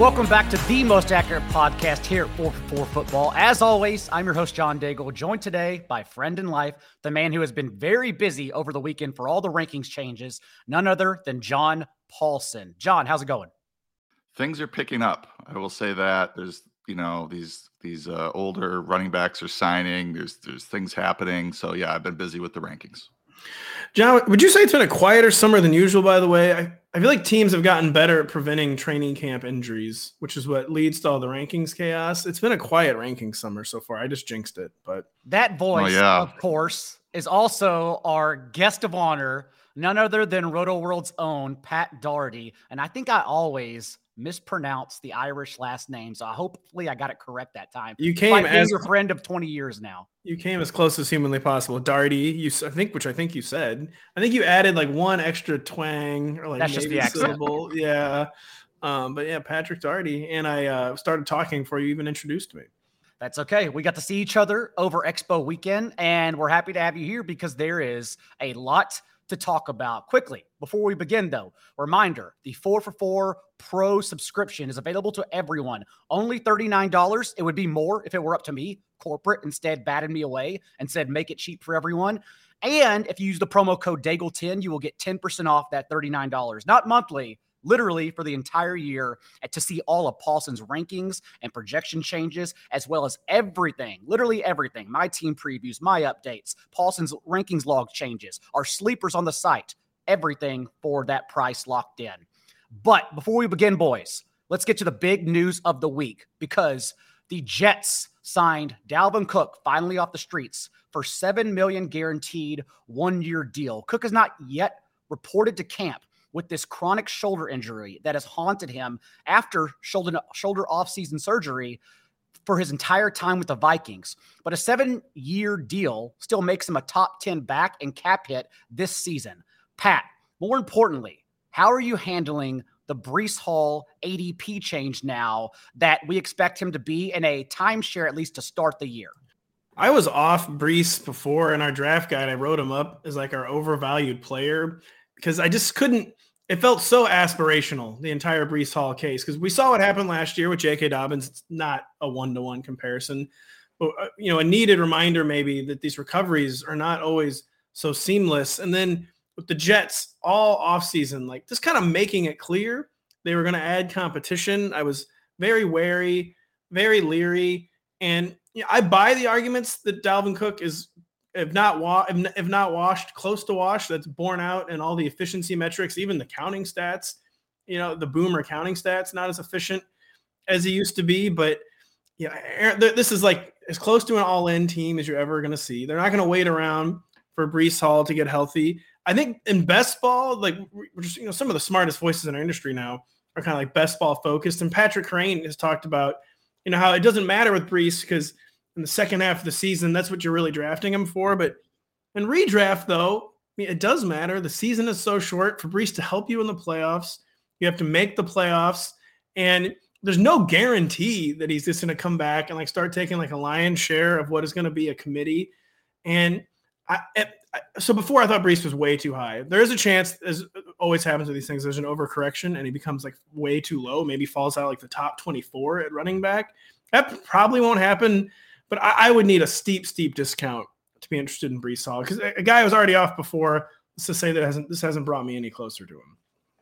Welcome back to the most accurate podcast here at 4 for 4 Football. As always, I'm your host, John Daigle, joined today by friend in life, the man who has been very busy over the weekend for all the rankings changes, none other than John Paulson. John, how's it going? Things are picking up. I will say that. There's, you know, these these uh, older running backs are signing. There's there's things happening. So yeah, I've been busy with the rankings. John, would you say it's been a quieter summer than usual? By the way, I, I feel like teams have gotten better at preventing training camp injuries, which is what leads to all the rankings chaos. It's been a quiet ranking summer so far. I just jinxed it, but that voice, oh, yeah. of course, is also our guest of honor, none other than Rotoworld's own Pat Daugherty. And I think I always mispronounced the Irish last name. So hopefully I got it correct that time. You came as your friend of 20 years now. You came as close as humanly possible. Darty, you I think which I think you said. I think you added like one extra twang or like That's just the syllable. yeah. Um, but yeah, Patrick Darty. And I uh, started talking before you even introduced me. That's okay. We got to see each other over Expo weekend, and we're happy to have you here because there is a lot to talk about. Quickly, before we begin, though, reminder the 4 for 4 Pro subscription is available to everyone. Only $39. It would be more if it were up to me. Corporate instead batted me away and said, make it cheap for everyone. And if you use the promo code DAIGLE10, you will get 10% off that $39. Not monthly, literally for the entire year eh, to see all of Paulson's rankings and projection changes, as well as everything, literally everything. My team previews, my updates, Paulson's rankings log changes, our sleepers on the site, everything for that price locked in. But before we begin, boys, let's get to the big news of the week because the Jets signed Dalvin Cook finally off the streets for 7 million guaranteed one year deal. Cook is not yet reported to camp with this chronic shoulder injury that has haunted him after shoulder shoulder off-season surgery for his entire time with the Vikings. But a 7-year deal still makes him a top 10 back and cap hit this season. Pat, more importantly, how are you handling the Breece Hall ADP change now that we expect him to be in a timeshare at least to start the year? I was off Breece before in our draft guide. I wrote him up as like our overvalued player because I just couldn't. It felt so aspirational the entire Breece Hall case because we saw what happened last year with J.K. Dobbins. It's not a one to one comparison, but uh, you know a needed reminder maybe that these recoveries are not always so seamless. And then with the Jets all offseason, like just kind of making it clear they were going to add competition. I was very wary, very leery, and you know, I buy the arguments that Dalvin Cook is if not wa- if not washed, close to wash. That's borne out in all the efficiency metrics, even the counting stats. You know, the boomer counting stats not as efficient as he used to be, but yeah, this is like as close to an all-in team as you're ever going to see. They're not going to wait around for Breece Hall to get healthy. I think in best ball, like we're just, you know, some of the smartest voices in our industry now are kind of like best ball focused. And Patrick Kerrane has talked about, you know, how it doesn't matter with Breece because – in the second half of the season, that's what you're really drafting him for. But in redraft, though, I mean, it does matter. The season is so short for Breece to help you in the playoffs. You have to make the playoffs, and there's no guarantee that he's just going to come back and like start taking like a lion's share of what is going to be a committee. And I, I, so before I thought Breece was way too high. There is a chance, as always happens with these things, there's an overcorrection and he becomes like way too low. Maybe falls out like the top 24 at running back. That probably won't happen but I, I, would need a steep, steep discount to be interested in Breece Hall because a, a guy was already off before. Let's just say that hasn't this hasn't brought me any closer to him.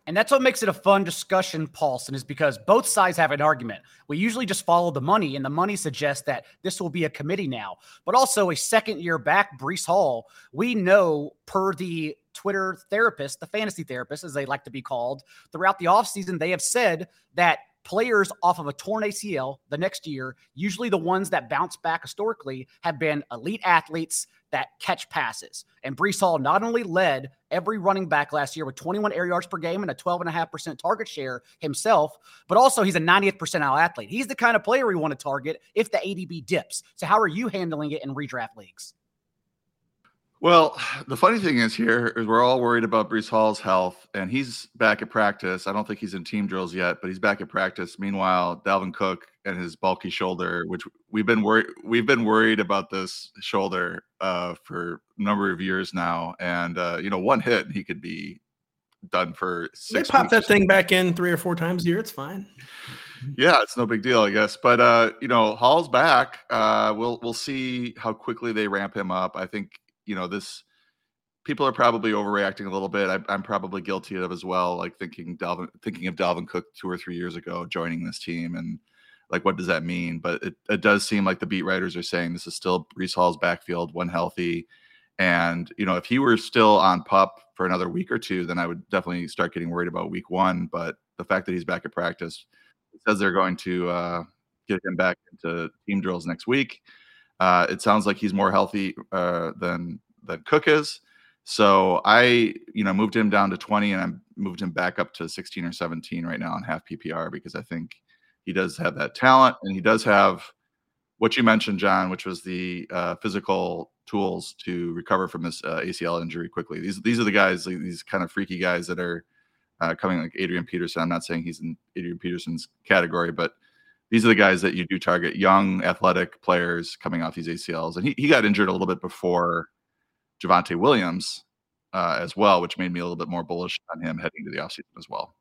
And that's what makes it a fun discussion, Paulson, is because both sides have an argument. We usually just follow the money, and the money suggests that this will be a committee now. But also, a second year back, Breece Hall, we know per the Twitter therapist, the fantasy therapist, as they like to be called, throughout the offseason, they have said that players off of a torn ACL the next year, usually the ones that bounce back historically, have been elite athletes that catch passes. And Breece Hall not only led every running back last year with 21 air yards per game and a 12.5% target share himself, but also he's a 90th percentile athlete. He's the kind of player we want to target if the ADP dips. So, how are you handling it in redraft leagues? Well, the funny thing is here is we're all worried about Breece Hall's health, and he's back at practice. I don't think he's in team drills yet, but he's back at practice. Meanwhile, Dalvin Cook and his bulky shoulder, which we've been worried we've been worried about this shoulder uh, for a number of years now, and uh, you know, one hit and he could be done for six. They pop that thing back in three or four times a year. It's fine. Yeah, it's no big deal, I guess. But uh, you know, Hall's back. Uh, we'll we'll see how quickly they ramp him up. I think you know this. People are probably overreacting a little bit. I, am probably guilty of as well. Like thinking Dalvin, thinking of Dalvin Cook two or three years ago joining this team, and like what does that mean? But it, it does seem like the beat writers are saying this is still Breece Hall's backfield when healthy. And you know, if he were still on pup for another week or two, then I would definitely start getting worried about week one. But the fact that he's back at practice says they're going to uh, get him back into team drills next week. Uh, it sounds like he's more healthy uh, than than Cook is. So I, you know, moved him down to 20 and I moved him back up to 16 or 17 right now on half PPR because I think he does have that talent and he does have what you mentioned, John, which was the uh, physical tools to recover from this uh, ACL injury quickly. These these are the guys, these kind of freaky guys that are uh, coming like Adrian Peterson. I'm not saying he's in Adrian Peterson's category, but these are the guys that you do target young athletic players coming off these ACLs. And he, he got injured a little bit before Javonte Williams uh, as well, which made me a little bit more bullish on him heading to the offseason as well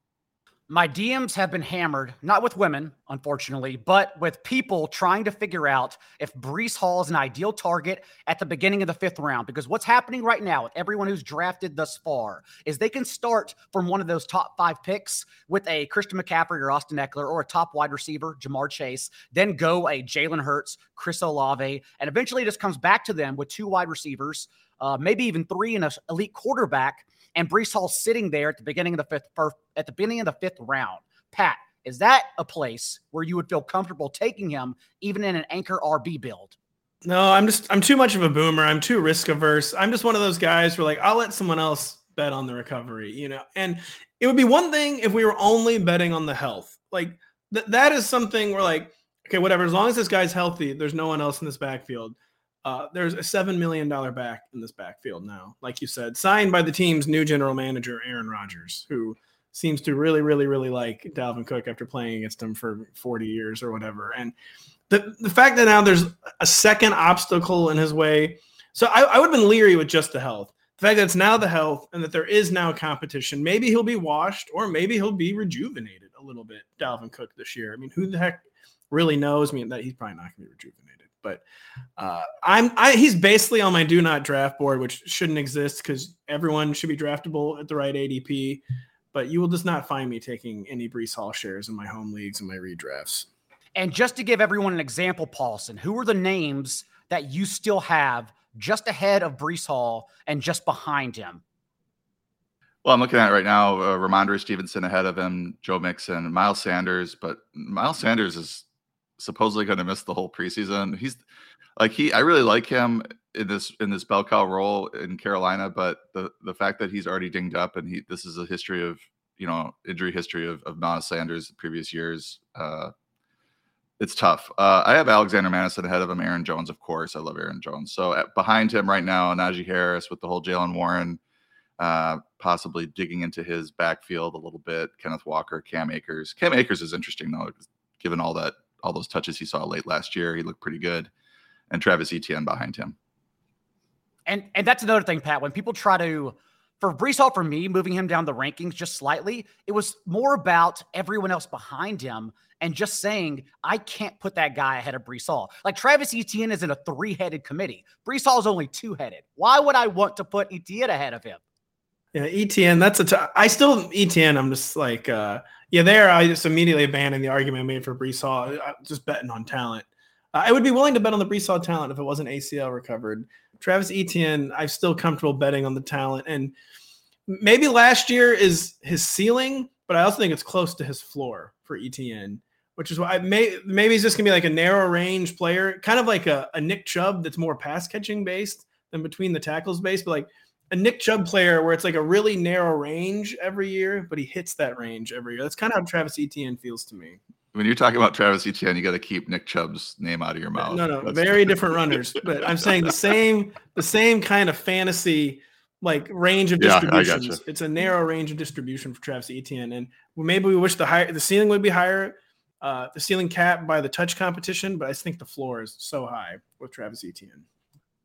my DMs have been hammered, not with women, unfortunately, but with people trying to figure out if Breece Hall is an ideal target at the beginning of the fifth round. Because what's happening right now with everyone who's drafted thus far is they can start from one of those top five picks with a Christian McCaffrey or Austin Ekeler or a top wide receiver, Ja'Marr Chase, then go a Jalen Hurts, Chris Olave, and eventually it just comes back to them with two wide receivers, uh, maybe even three and an elite quarterback and Breece Hall sitting there at the beginning of the fifth at the beginning of the fifth round. Pat, is that a place where you would feel comfortable taking him even in an anchor RB build? No, I'm just I'm too much of a boomer. I'm too risk averse. I'm just one of those guys where like I'll let someone else bet on the recovery, you know. And it would be one thing if we were only betting on the health. Like th- that is something where like okay, whatever. As long as this guy's healthy, there's no one else in this backfield. Uh, there's a seven million dollar back in this backfield now, like you said, signed by the team's new general manager Aaron Rodgers, who seems to really, really, really like Dalvin Cook after playing against him for 40 years or whatever. And the the fact that now there's a second obstacle in his way, so I, I would have been leery with just the health. The fact that it's now the health and that there is now competition, maybe he'll be washed or maybe he'll be rejuvenated a little bit. Dalvin Cook this year. I mean, who the heck really knows? I mean, that he's probably not going to be rejuvenated. But uh, I'm I, he's basically on my do not draft board, which shouldn't exist because everyone should be draftable at the right ADP. But you will just not find me taking any Breece Hall shares in my home leagues and my redrafts. And just to give everyone an example, Paulson, who are the names that you still have just ahead of Breece Hall and just behind him? Well, I'm looking at right now, uh, Rhamondre Stevenson ahead of him, Joe Mixon, Miles Sanders, but Miles Sanders is supposedly going to miss the whole preseason. He's like he, I really like him in this in this bell cow role in Carolina, but the the fact that he's already dinged up and he this is a history of you know injury history of of Miles Sanders previous years. Uh, it's tough. Uh, I have Alexander Mattison ahead of him. Aaron Jones, of course. I love Aaron Jones. So at, behind him right now, Najee Harris with the whole Jaylen Warren, uh, possibly digging into his backfield a little bit. Kenneth Walker, Cam Akers. Cam Akers is interesting though, given all that all those touches he saw late last year. He looked pretty good, and Travis Etienne behind him. And and that's another thing, Pat. When people try to for Breece Hall, for me, moving him down the rankings just slightly, it was more about everyone else behind him and just saying, I can't put that guy ahead of Breece Hall. Like Travis Etienne is in a three headed committee. Breece Hall is only two headed. Why would I want to put Etienne ahead of him? Yeah, ETN. that's a. T- I still, ETN. I'm just like, uh, yeah, there I just immediately abandoned the argument I made for Breece Hall. I, just betting on talent. Uh, I would be willing to bet on the Breece Hall talent if it wasn't ACL recovered. Travis Etienne, I'm still comfortable betting on the talent. And maybe last year is his ceiling, but I also think it's close to his floor for Etienne, which is why I may maybe he's just gonna be like a narrow range player, kind of like a, a Nick Chubb that's more pass catching based than between the tackles based, but like a Nick Chubb player where it's like a really narrow range every year, but he hits that range every year. That's kind of how Travis Etienne feels to me. When you're talking about Travis Etienne, you got to keep Nick Chubb's name out of your mouth. No, no, That's very different runners. But I'm saying the same, the same kind of fantasy like range of distributions. Yeah, it's a narrow range of distribution for Travis Etienne, and maybe we wish the high the ceiling would be higher, uh, the ceiling cap by the touch competition, but I think the floor is so high with Travis Etienne.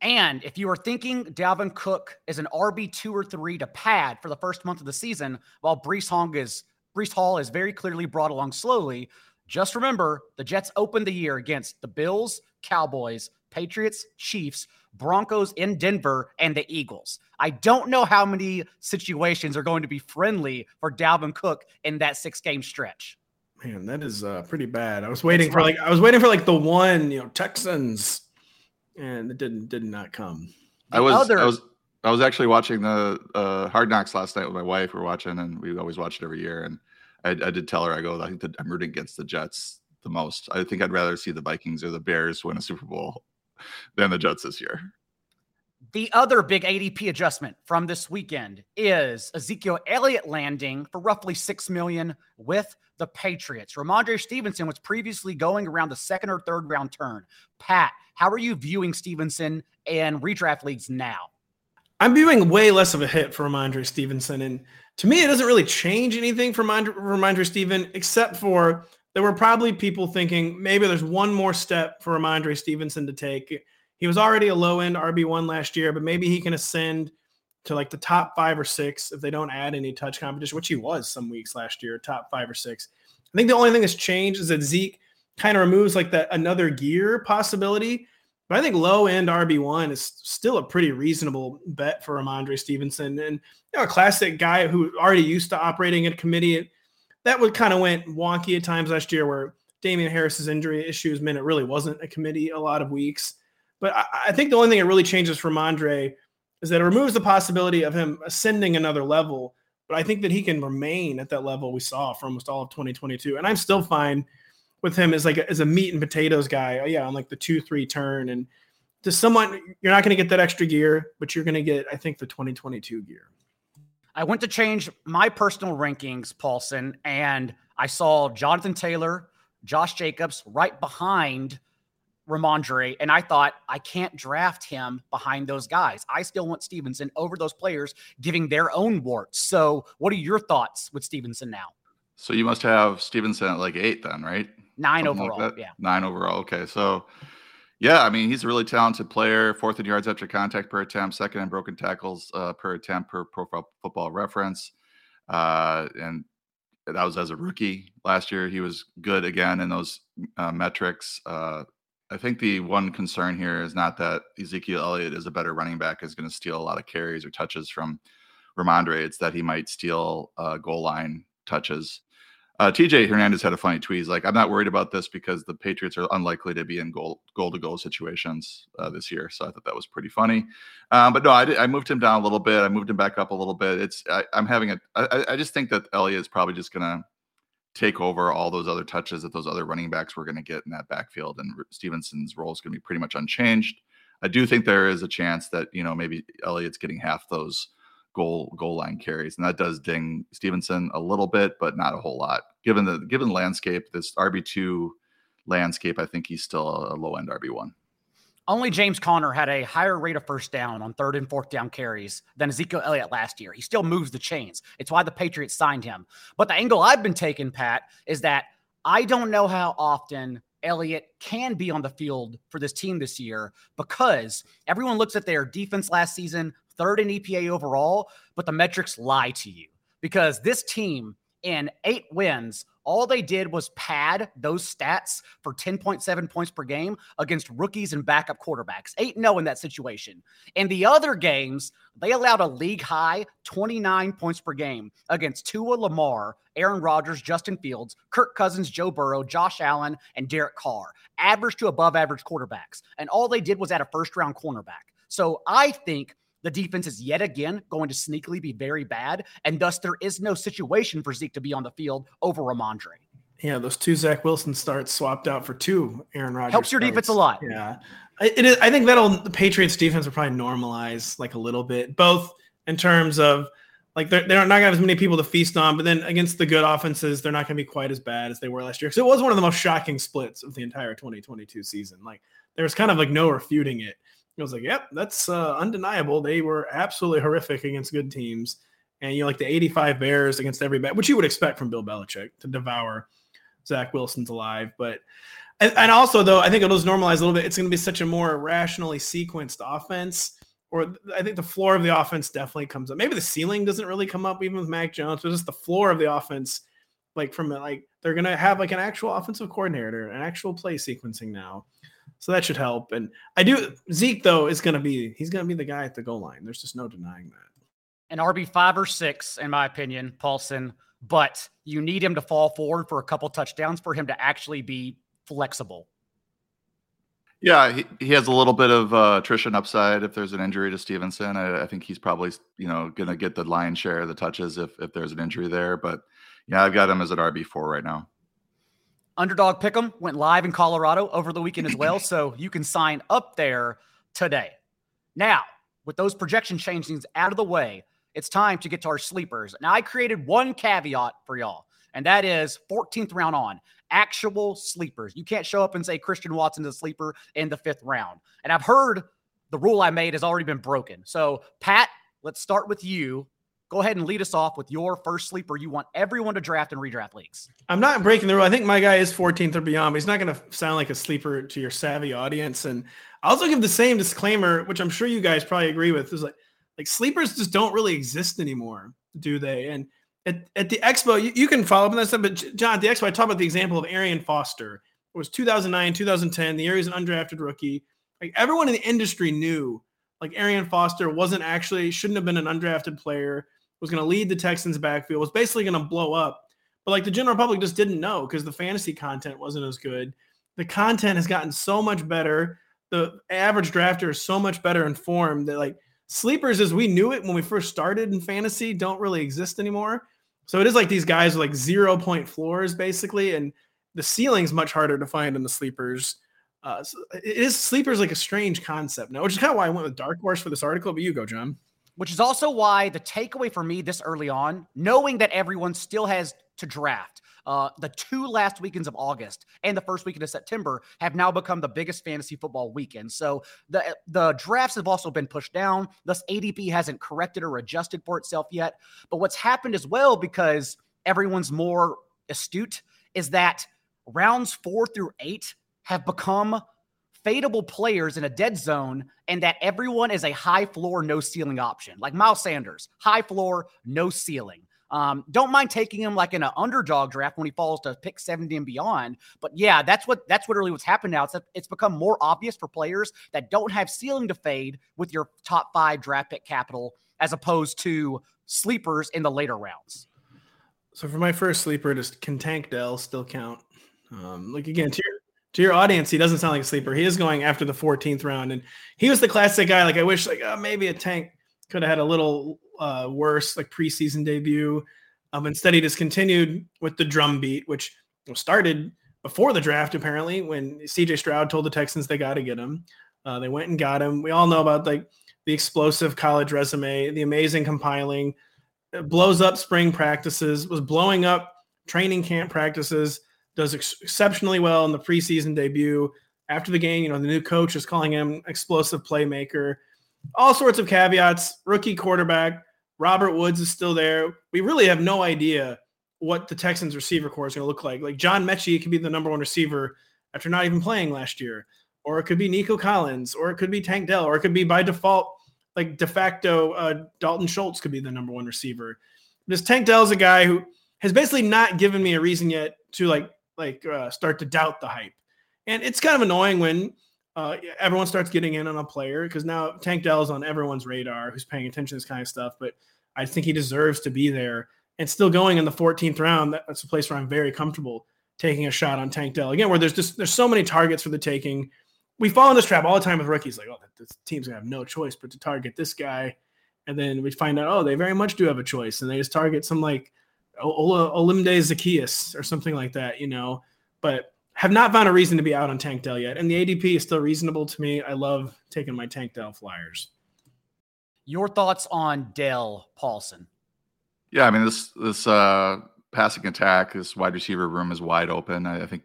And if you are thinking Dalvin Cook is an RB two or three to pad for the first month of the season, while Breece Hall is Breece Hall is very clearly brought along slowly, Just remember the Jets opened the year against the Bills, Cowboys, Patriots, Chiefs, Broncos in Denver, and the Eagles. I don't know how many situations are going to be friendly for Dalvin Cook in that six game stretch. Man, that is uh, pretty bad. I was waiting That's for right. like I was waiting for like the one, you know, Texans, and it didn't did not come. The I was other, I was I was actually watching the uh, Hard Knocks last night with my wife. We are watching, and we always watch it every year. And I, I did tell her, I go, I think that I'm rooting against the Jets the most. I think I'd rather see the Vikings or the Bears win a Super Bowl than the Jets this year. The other big ADP adjustment from this weekend is Ezekiel Elliott landing for roughly six million with the Patriots. Rhamondre Stevenson was previously going around the second or third round turn. Pat, how are you viewing Stevenson in redraft leagues now? I'm viewing way less of a hit for Rhamondre Stevenson. And to me, it doesn't really change anything for Rhamondre Stevenson, except for there were probably people thinking maybe there's one more step for Rhamondre Stevenson to take. He was already a low end RB1 last year, but maybe he can ascend to like the top five or six if they don't add any touch competition, which he was some weeks last year, top five or six. I think the only thing that's changed is that Zeke kind of removes like that another gear possibility. But I think low end RB1 is still a pretty reasonable bet for Rhamondre Stevenson. And you know, a classic guy who already used to operating at committee. That would kind of went wonky at times last year where Damien Harris's injury issues meant it really wasn't a committee a lot of weeks. But I, I think the only thing it really changes for Mondre is that it removes the possibility of him ascending another level. But I think that he can remain at that level we saw for almost all of 2022. And I'm still fine with him as like a, as a meat and potatoes guy. Oh, yeah, on like the two three turn and just someone you're not going to get that extra gear, but you're going to get I think the 2022 gear. I went to change my personal rankings, Paulson, and I saw Jonathan Taylor, Josh Jacobs right behind Rhamondre, and I thought I can't draft him behind those guys. I still want Stevenson over those players giving their own warts. So, what are your thoughts with Stevenson now? So you must have Stevenson at like eight, then, right? Nine Something overall. Like yeah, nine overall. Okay, so yeah, I mean he's a really talented player. Fourth in yards after contact per attempt, second in broken tackles uh, per attempt per Pro Football Reference, uh, and that was as a rookie last year. He was good again in those uh, metrics. I think the one concern here is not that Ezekiel Elliott is a better running back, is going to steal a lot of carries or touches from Rhamondre. It's that he might steal uh, goal line touches. Uh, TJ Hernandez had a funny tweet. He's like, I'm not worried about this because the Patriots are unlikely to be in goal goal to goal situations uh, this year. So I thought that was pretty funny. Um, but no, I, did, I moved him down a little bit. I moved him back up a little bit. It's I, am having a. I, I just think that Elliott is probably just gonna take over all those other touches that those other running backs were going to get in that backfield. And Stevenson's role is going to be pretty much unchanged. I do think there is a chance that, you know, maybe Elliott's getting half those goal goal line carries. And that does ding Stevenson a little bit, but not a whole lot. Given the given landscape, this RB2 landscape, I think he's still a low end RB1. Only James Conner had a higher rate of first down on third and fourth down carries than Ezekiel Elliott last year. He still moves the chains. It's why the Patriots signed him. But the angle I've been taking, Pat, is that I don't know how often Elliott can be on the field for this team this year because everyone looks at their defense last season, third in EPA overall, but the metrics lie to you because this team in eight wins all they did was pad those stats for 10.7 points per game against rookies and backup quarterbacks. 8 0 in that situation. In the other games, they allowed a league high 29 points per game against Tua Lamar, Aaron Rodgers, Justin Fields, Kirk Cousins, Joe Burrow, Josh Allen, and Derek Carr. Average to above average quarterbacks. And all they did was add a first round cornerback. So I think the defense is yet again going to sneakily be very bad, and thus there is no situation for Zeke to be on the field over Rhamondre. Yeah, those two Zach Wilson starts swapped out for two Aaron Rodgers. Helps your starts. defense a lot. Yeah, it is. I think that'll the Patriots defense will probably normalize like a little bit, both in terms of like they're, they're not going to have as many people to feast on, but then against the good offenses, they're not going to be quite as bad as they were last year. Because it was one of the most shocking splits of the entire 2022 season. Like there was kind of like no refuting it. It was like, yep, that's uh, undeniable. They were absolutely horrific against good teams. And you know, like the 85 Bears against everybody, which you would expect from Bill Belichick to devour Zach Wilson's alive. But and, and also though, I think it'll just normalize a little bit. It's going to be such a more rationally sequenced offense. Or I think the floor of the offense definitely comes up. Maybe the ceiling doesn't really come up even with Mac Jones, but just the floor of the offense, like from like they're going to have like an actual offensive coordinator, an actual play sequencing now. So that should help. And I do Zeke though is going to be he's going to be the guy at the goal line. There's just no denying that. An RB five or six, in my opinion, Paulson. But you need him to fall forward for a couple touchdowns for him to actually be flexible. Yeah, he, he has a little bit of uh, attrition upside if there's an injury to Stevenson. I, I think he's probably you know going to get the lion's share of the touches if if there's an injury there. But yeah, I've got him as an RB four right now. Underdog Pick'em went live in Colorado over the weekend as well, so you can sign up there today. Now, with those projection changings out of the way, it's time to get to our sleepers. Now, I created one caveat for y'all, and that is 14th round on actual sleepers. You can't show up and say Christian Watson is a sleeper in the fifth round. And I've heard the rule I made has already been broken. So, Pat, let's start with you go ahead and lead us off with your first sleeper you want everyone to draft and redraft leagues. I'm not breaking the rule. I think my guy is 14th or beyond, but he's not going to sound like a sleeper to your savvy audience. And I also give the same disclaimer, which I'm sure you guys probably agree with, is like like sleepers just don't really exist anymore, do they? And at, at the expo, you, you can follow up on that stuff. But John, at the expo, I talked about the example of Arian Foster. It was 2009, 2010. The area is an undrafted rookie. Like everyone in the industry knew, like Arian Foster wasn't actually shouldn't have been an undrafted player was going to lead the Texans backfield, was basically going to blow up. But like the general public just didn't know because the fantasy content wasn't as good. The content has gotten so much better. The average drafter is so much better informed that like sleepers as we knew it when we first started in fantasy don't really exist anymore. So it is like these guys with like zero point floors basically, and the ceiling's much harder to find in the sleepers. Uh, so it is sleepers like a strange concept now, which is kind of why I went with Dark Horse for this article. But you go, John which is also why the takeaway for me this early on, knowing that everyone still has to draft, uh, the two last weekends of August and the first weekend of September have now become the biggest fantasy football weekend. So the the drafts have also been pushed down. Thus, ADP hasn't corrected or adjusted for itself yet. But what's happened as well, because everyone's more astute, is that rounds four through eight have become fadeable players in a dead zone and that everyone is a high floor, no ceiling option. Like Miles Sanders, high floor, no ceiling. Um, don't mind taking him like in an underdog draft when he falls to pick 70 and beyond. But yeah, that's what that's what really what's happened now. It's it's become more obvious for players that don't have ceiling to fade with your top five draft pick capital as opposed to sleepers in the later rounds. So for my first sleeper, does can Tank Dell still count? Um, like again, to your to your audience, he doesn't sound like a sleeper. He is going after the 14th round, and he was the classic guy. Like I wish, like oh, maybe a tank could have had a little uh, worse like preseason debut. Um, instead, he just continued with the drum beat, which started before the draft. Apparently, when C.J. Stroud told the Texans they got to get him, uh, they went and got him. We all know about like the explosive college resume, the amazing compiling, it blows up spring practices, was blowing up training camp practices does ex- exceptionally well in the preseason debut. After the game, you know, the new coach is calling him explosive playmaker. All sorts of caveats. Rookie quarterback. Robert Woods is still there. We really have no idea what the Texans receiver core is going to look like. Like John Metchie could be the number one receiver after not even playing last year, or it could be Nico Collins, or it could be Tank Dell, or it could be by default like de facto uh, Dalton Schultz could be the number one receiver. This Tank Dell is a guy who has basically not given me a reason yet to like like uh, start to doubt the hype. And it's kind of annoying when uh, everyone starts getting in on a player because now Tank Dell is on everyone's radar who's paying attention to this kind of stuff. But I think he deserves to be there and still going in the 14th round. That's a place where I'm very comfortable taking a shot on Tank Dell again, where there's just there's so many targets for the taking. We fall in this trap all the time with rookies, like, oh, this team's gonna have no choice but to target this guy. And then we find out, oh, they very much do have a choice, and they just target some like Ola Olamide Zaccheaus or something like that, you know. But have not found a reason to be out on Tank Dell yet. And the ADP is still reasonable to me. I love taking my Tank Dell flyers. Your thoughts on Dell Paulson? Yeah, I mean this this uh passing attack, this wide receiver room is wide open. I, I think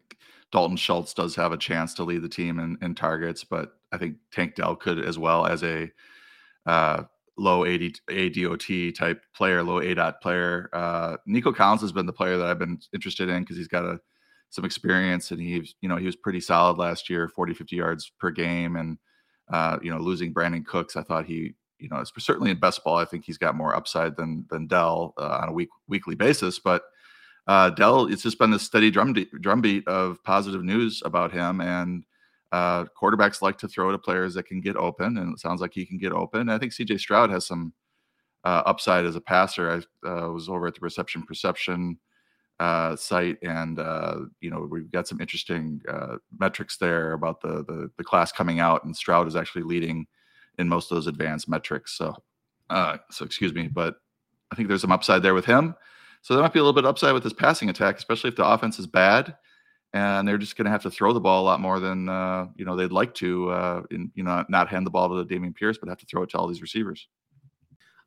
Dalton Schultz does have a chance to lead the team in, in targets, but I think Tank Dell could as well as a uh, low AD, ADOT type player, low ADOT player. Uh, Nico Collins has been the player that I've been interested in because he's got a some experience and he's, you know, he was pretty solid last year, 40, 50 yards per game. And, uh, you know, losing Brandin Cooks, I thought he, you know, certainly in best ball, I think he's got more upside than, than Dell uh, on a week, weekly basis. But uh, Dell, it's just been this steady drum drumbeat of positive news about him, and uh, quarterbacks like to throw to players that can get open, and it sounds like he can get open. I think CJ Stroud has some uh, upside as a passer. I uh, was over at the Reception Perception uh, site, and uh, you know we've got some interesting uh, metrics there about the, the, the class coming out, and Stroud is actually leading in most of those advanced metrics. So, so excuse me, but I think there's some upside there with him. So there might be a little bit upside with his passing attack, especially if the offense is bad, and they're just going to have to throw the ball a lot more than uh, you know they'd like to. Uh, in you know, not hand the ball to Dameon Pierce, but have to throw it to all these receivers.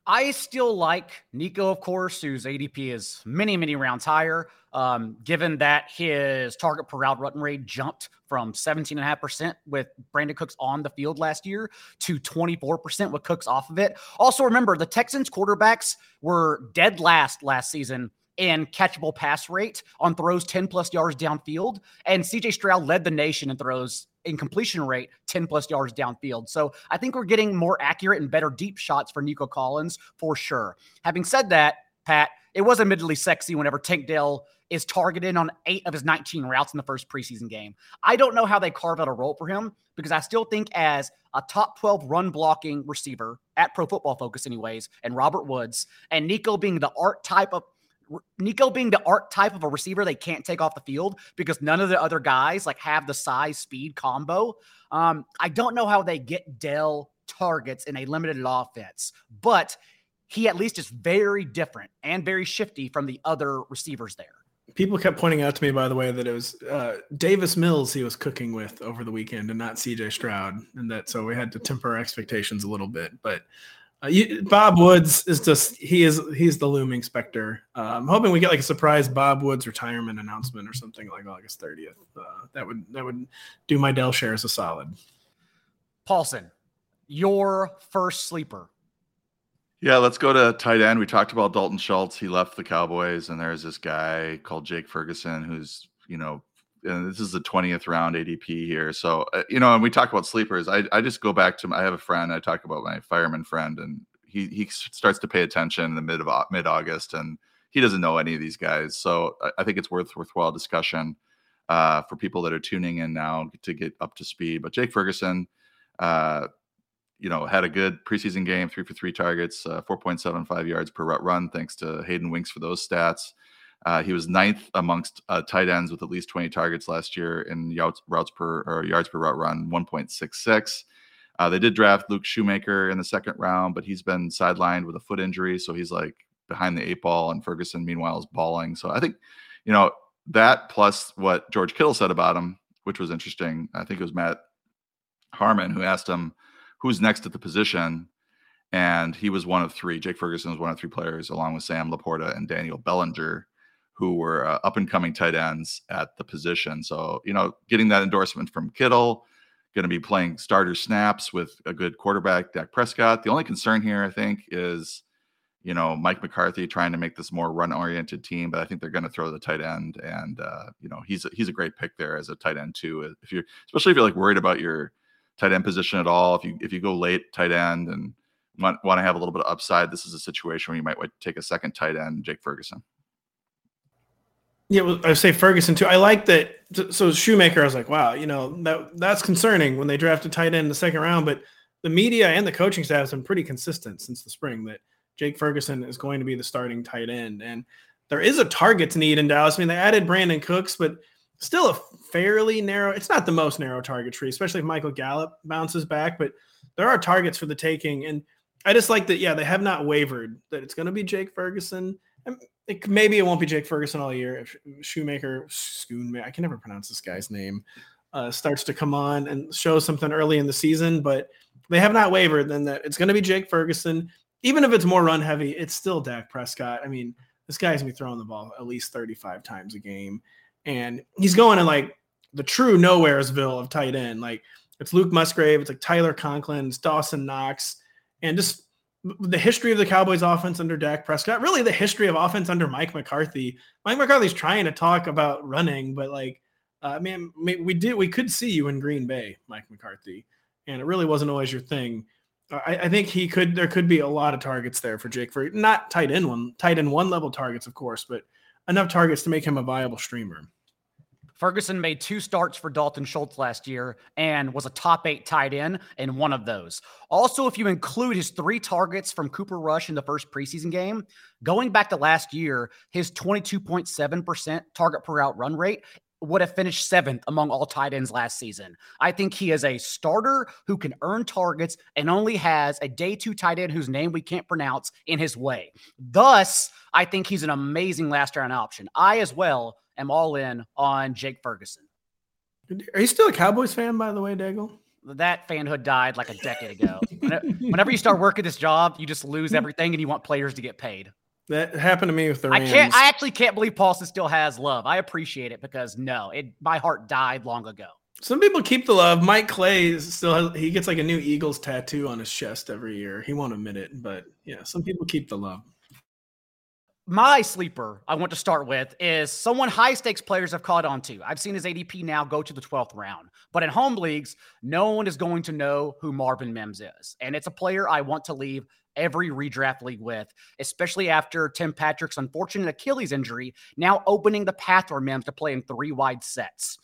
I still like Nico, of course, whose ADP is many, many rounds higher. Um, given that his target per route run rate jumped from 17.5% with Brandin Cooks on the field last year to 24% with Cooks off of it. Also, remember the Texans quarterbacks were dead last last season in catchable pass rate on throws 10 plus yards downfield. And CJ Stroud led the nation in throws in completion rate 10 plus yards downfield. So I think we're getting more accurate and better deep shots for Nico Collins for sure. Having said that, Pat, it was admittedly sexy whenever Tank Dell is targeted on eight of his 19 routes in the first preseason game. I don't know how they carve out a role for him because I still think as a top 12 run blocking receiver at Pro Football Focus, anyways, and Robert Woods and Nico being the art type of Nico being the archetype of a receiver they can't take off the field because none of the other guys like have the size speed combo. Um, I don't know how they get Dell targets in a limited offense, but he at least is very different and very shifty from the other receivers there. People kept pointing out to me, by the way, that it was uh, Davis Mills he was cooking with over the weekend and not CJ Stroud. And that so we had to temper our expectations a little bit. But uh, you, Bob Woods is just he is he's the looming specter. Uh, I'm hoping we get like a surprise Bob Woods retirement announcement or something like August 30th. Uh, that would that would do my Dell shares a solid. Paulson, your first sleeper. Yeah, let's go to tight end. We talked about Dalton Schultz. He left the Cowboys, and there's this guy called Jake Ferguson, who's you know and this is the 20th round ADP here. So, uh, you know, and we talk about sleepers. I, I just go back to, my, I have a friend, I talk about my fireman friend, and he, he starts to pay attention in the mid of mid August, and he doesn't know any of these guys. So I, I think it's worth worthwhile discussion uh, for people that are tuning in now to get up to speed. But Jake Ferguson, uh, you know, had a good preseason game, three for three targets, uh, 4.75 yards per run, thanks to Hayden Winks for those stats. Uh, he was ninth amongst uh, tight ends with at least 20 targets last year in yards, routes per or yards per route run, 1.66. Uh, they did draft Luke Schoonmaker in the second round, but he's been sidelined with a foot injury, so he's like behind the eight ball. And Ferguson, meanwhile, is balling. So I think, you know, that plus what George Kittle said about him, which was interesting. I think it was Matt Harmon who asked him who's next at the position, and he was one of three. Jake Ferguson was one of three players, along with Sam LaPorta and Daniel Bellinger who were uh, up and coming tight ends at the position. So, you know, getting that endorsement from Kittle, going to be playing starter snaps with a good quarterback, Dak Prescott. The only concern here, I think, is, you know, Mike McCarthy trying to make this more run oriented team, but I think they're going to throw the tight end. And, uh, you know, he's a, he's a great pick there as a tight end, too. If you're, especially if you're like worried about your tight end position at all, if you, if you go late tight end and want, want to have a little bit of upside, this is a situation where you might take a second tight end, Jake Ferguson. Yeah, well, I say Ferguson too. I like that. So Shoemaker, I was like, wow, you know that that's concerning when they drafted tight end in the second round. But the media and the coaching staff has been pretty consistent since the spring that Jake Ferguson is going to be the starting tight end. And there is a targets need in Dallas. I mean, they added Brandin Cooks, but still a fairly narrow. It's not the most narrow target tree, especially if Michael Gallup bounces back. But there are targets for the taking, and I just like that. Yeah, they have not wavered. That it's going to be Jake Ferguson it, maybe it won't be Jake Ferguson all year if Shoemaker, Schoonmaker, I can never pronounce this guy's name, uh, starts to come on and show something early in the season, but they have not wavered. Then that it's going to be Jake Ferguson, even if it's more run heavy. It's still Dak Prescott. I mean, this guy's gonna be throwing the ball at least 35 times a game, and he's going in like the true nowheresville of tight end. Like it's Luke Musgrave, it's like Tyler Conklin, it's Dawson Knox, and just the history of the Cowboys offense under Dak Prescott, really the history of offense under Mike McCarthy. Mike McCarthy's trying to talk about running, but like, uh, man, we did, we could see you in Green Bay, Mike McCarthy, and it really wasn't always your thing. I, I think he could, there could be a lot of targets there for Jake for not tight end one, tight end one level targets, of course, but enough targets to make him a viable streamer. Ferguson made two starts for Dalton Schultz last year and was a top eight tight end in one of those. Also, if you include his three targets from Cooper Rush in the first preseason game, going back to last year, his 22.7% target per out run rate would have finished seventh among all tight ends last season. I think he is a starter who can earn targets and only has a day two tight end whose name we can't pronounce in his way. Thus, I think he's an amazing last round option. I, as well, am all in on Jake Ferguson. Are you still a Cowboys fan, by the way, Daigle? That fanhood died like a decade ago. Whenever you start working this job, you just lose everything and you want players to get paid. That happened to me with the Rams. I can't. I actually can't believe Paulson still has love. I appreciate it because no, it my heart died long ago. Some people keep the love. Mike Clay still has, he gets like a new Eagles tattoo on his chest every year. He won't admit it, but yeah, some people keep the love my sleeper I want to start with is someone high stakes players have caught on to. I've seen his ADP now go to the 12th round, but in home leagues, no one is going to know who Marvin Mims is. And it's a player I want to leave every redraft league with, especially after Tim Patrick's unfortunate Achilles injury, now opening the path for Mims to play in three wide sets.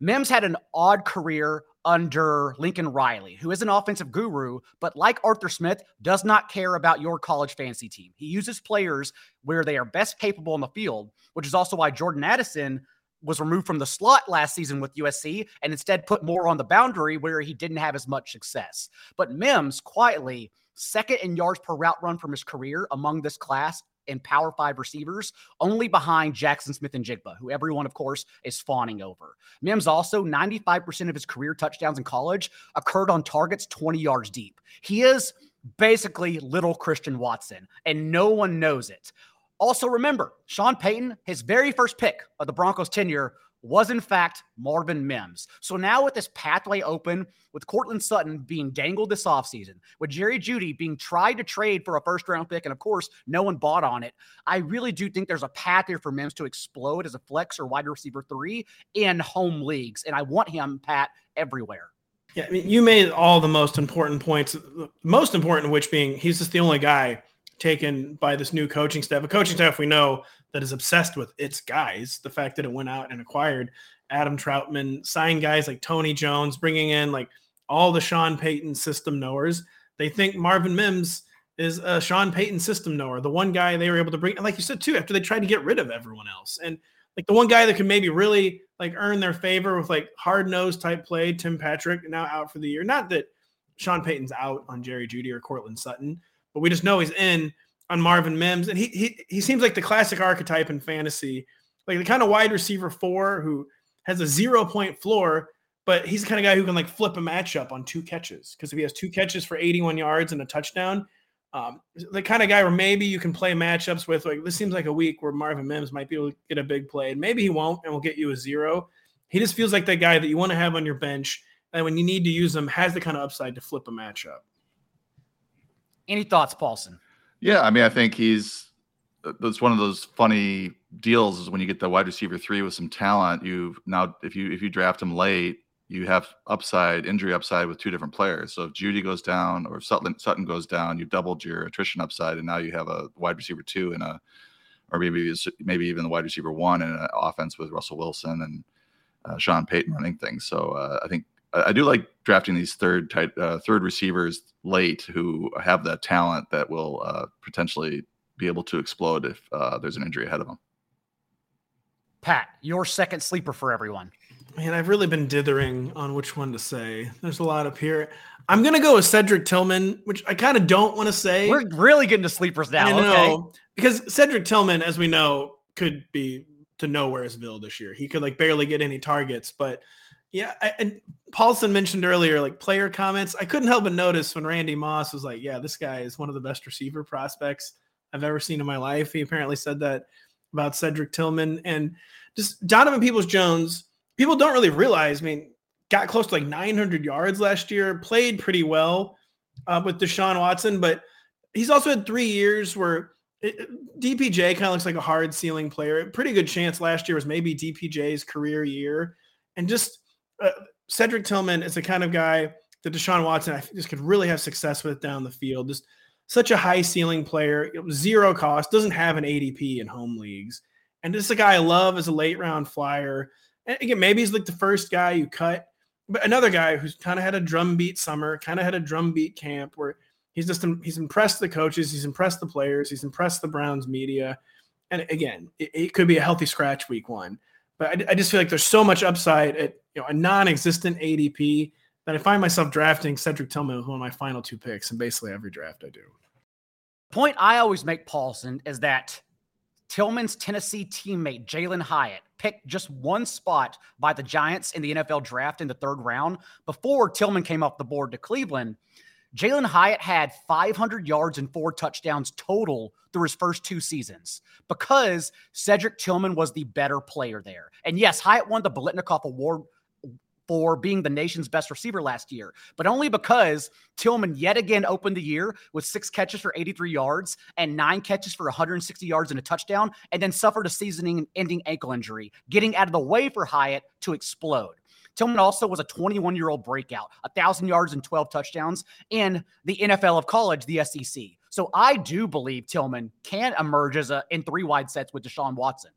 Mims had an odd career under Lincoln Riley, who is an offensive guru, but like Arthur Smith, does not care about your college fantasy team. He uses players where they are best capable in the field, which is also why Jordan Addison was removed from the slot last season with USC and instead put more on the boundary where he didn't have as much success. But Mims quietly second in yards per route run from his career among this class in Power Five receivers, only behind Jackson Smith-Njigba, who everyone, of course, is fawning over. Mims also, 95% of his career touchdowns in college occurred on targets 20 yards deep. He is basically little Christian Watson, and no one knows it. Also, remember, Sean Payton, his very first pick of the Broncos tenure was in fact Marvin Mims. So now with this pathway open, with Courtland Sutton being dangled this offseason, with Jerry Jeudy being tried to trade for a first round pick, and of course, no one bought on it, I really do think there's a path here for Mims to explode as a flex or wide receiver three in home leagues. And I want him, Pat, everywhere. Yeah, I mean, you made all the most important points, most important which being he's just the only guy taken by this new coaching staff, a coaching staff we know that is obsessed with its guys. The fact that it went out and acquired Adam Trautman, signed guys like Tony Jones, bringing in like all the Sean Payton system knowers. They think Marvin Mims is a Sean Payton system knower, the one guy they were able to bring. And like you said too, after they tried to get rid of everyone else, and like the one guy that can maybe really like earn their favor with like hard nosed type play, Tim Patrick now out for the year. Not that Sean Payton's out on Jerry Jeudy or Courtland Sutton, but we just know he's in on Marvin Mims, and he he he seems like the classic archetype in fantasy, like the kind of wide receiver four who has a zero point floor, but he's the kind of guy who can like flip a matchup on two catches because if he has two catches for 81 yards and a touchdown, um, the kind of guy where maybe you can play matchups with. Like this seems like a week where Marvin Mims might be able to get a big play, and maybe he won't, and will get you a zero. He just feels like that guy that you want to have on your bench, and when you need to use him, has the kind of upside to flip a matchup. Any thoughts, Paulson? Yeah, I mean, I think he's that's one of those funny deals is when you get the wide receiver three with some talent. you've now, if you if you draft him late, you have upside, injury upside with two different players. So if Jeudy goes down or Sutton, Sutton goes down, you've doubled your attrition upside, and now you have a wide receiver two and a, or maybe maybe even the wide receiver one in an offense with Russell Wilson and uh, Sean Payton running things. So uh, I think I do like drafting these third tight, uh, third receivers late who have that talent that will uh, potentially be able to explode if uh, there's an injury ahead of them. Pat, your second sleeper for everyone. Man, I've really been dithering on which one to say. There's a lot up here. I'm gonna go with Cedric Tillman, which I kind of don't want to say. We're really getting to sleepers now. I know okay. because Cedric Tillman, as we know, could be to nowheresville this year. He could like barely get any targets, but yeah, I, and Paulson mentioned earlier, like player comments. I couldn't help but notice when Randy Moss was like, "Yeah, this guy is one of the best receiver prospects I've ever seen in my life." He apparently said that about Cedric Tillman and just Donovan Peoples Jones. People don't really realize. I mean, got close to like 900 yards last year, played pretty well uh, with Deshaun Watson, but he's also had three years where it, DPJ kind of looks like a hard ceiling player. Pretty good chance last year was maybe DPJ's career year, and just uh, Cedric Tillman is the kind of guy that Deshaun Watson I just could really have success with down the field. Just such a high ceiling player, zero cost, doesn't have an ADP in home leagues, And this is a guy I love as a late round flyer. And again, maybe he's like the first guy you cut, but another guy who's kind of had a drumbeat summer, kind of had a drumbeat camp where he's just he's impressed the coaches, he's impressed the players, he's impressed the Browns media. And again, it, it could be a healthy scratch week one, but I, I, just feel like there's so much upside at you know a non-existent ADP that I find myself drafting Cedric Tillman with one of my final two picks in basically every draft I do. Point I always make, Paulsen, is that Tillman's Tennessee teammate Jalin Hyatt picked just one spot by the Giants in the NFL draft in the third round before Tillman came off the board to Cleveland. Jalin Hyatt had 500 yards and four touchdowns total through his first two seasons because Cedric Tillman was the better player there. And yes, Hyatt won the Biletnikoff Award for being the nation's best receiver last year, but only because Tillman yet again opened the year with six catches for 83 yards and nine catches for 160 yards and a touchdown, and then suffered a season ending ankle injury, getting out of the way for Hyatt to explode. Tillman also was a 21 year old breakout, 1,000 yards and 12 touchdowns in the NFL of college, the SEC. So I do believe Tillman can emerge as a in three wide sets with Deshaun Watson.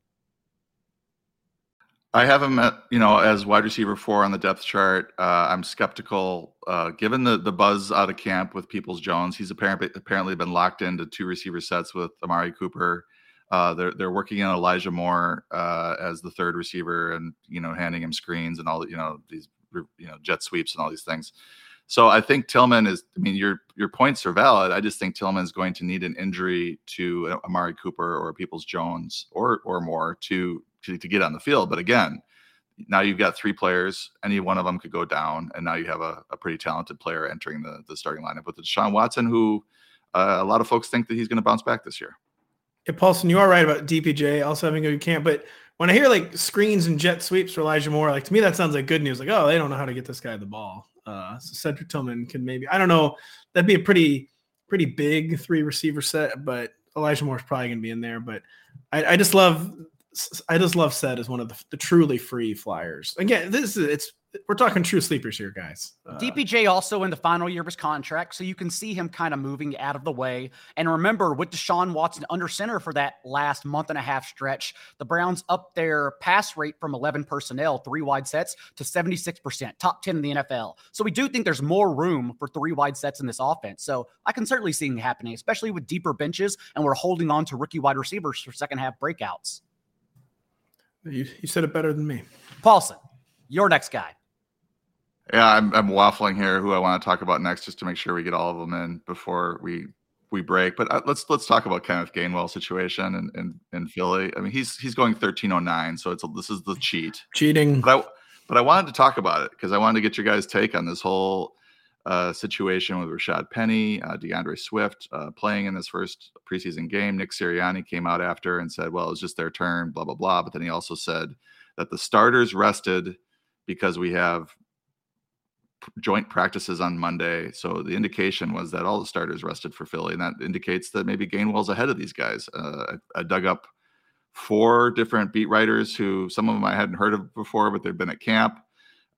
I have him at you know as wide receiver four on the depth chart. Uh, I'm skeptical, uh, given the the buzz out of camp with Peoples Jones. He's apparently apparently been locked into two receiver sets with Amari Cooper. Uh, they're they're working on Elijah Moore uh, as the third receiver, and you know handing him screens and all the you know these you know jet sweeps and all these things. So I think Tillman is. I mean, your your points are valid. I just think Tillman is going to need an injury to Amari Cooper or Peoples Jones or or more to to, to get on the field. But again, now you've got three players. Any one of them could go down, and now you have a, a pretty talented player entering the, the starting lineup with Deshaun Watson, who uh, a lot of folks think that he's going to bounce back this year. Yeah, Paulsen, you are right about DPJ also having a good camp, but when I hear like screens and jet sweeps for Elijah Moore, like to me that sounds like good news. Like, oh, they don't know how to get this guy the ball. Uh, so Cedric Tillman can maybe I don't know. That'd be a pretty pretty big three receiver set, but Elijah Moore is probably going to be in there. But I, I just love I just love Ced as one of the, the, truly free flyers. Again, this is it's we're talking true sleepers here, guys. Uh, DPJ also in the final year of his contract, so you can see him kind of moving out of the way. And remember, with Deshaun Watson under center for that last month and a half stretch, the Browns up their pass rate from 11 personnel, three wide sets, to 76%, top 10 in the NFL. So we do think there's more room for three wide sets in this offense. So I can certainly see it happening, especially with deeper benches, and we're holding on to rookie wide receivers for second half breakouts. You, you said it better than me. Paulsen, your next guy. Yeah, I'm, I'm waffling here. Who I want to talk about next, just to make sure we get all of them in before we we break. But uh, let's let's talk about Kenneth Gainwell situation in, in, in Philly. I mean, he's he's going 1309, so it's a, this is the cheat cheating. But I but I wanted to talk about it because I wanted to get your guys' take on this whole uh, situation with Rashad Penny, uh, D'Andre Swift uh, playing in this first preseason game. Nick Sirianni came out after and said, well, it was just their turn, blah, blah, blah. But then he also said that the starters rested because we have joint practices on Monday. So the indication was that all the starters rested for Philly. And that indicates that maybe Gainwell's ahead of these guys. Uh, I, I dug up four different beat writers who some of them I hadn't heard of before, but they've been at camp.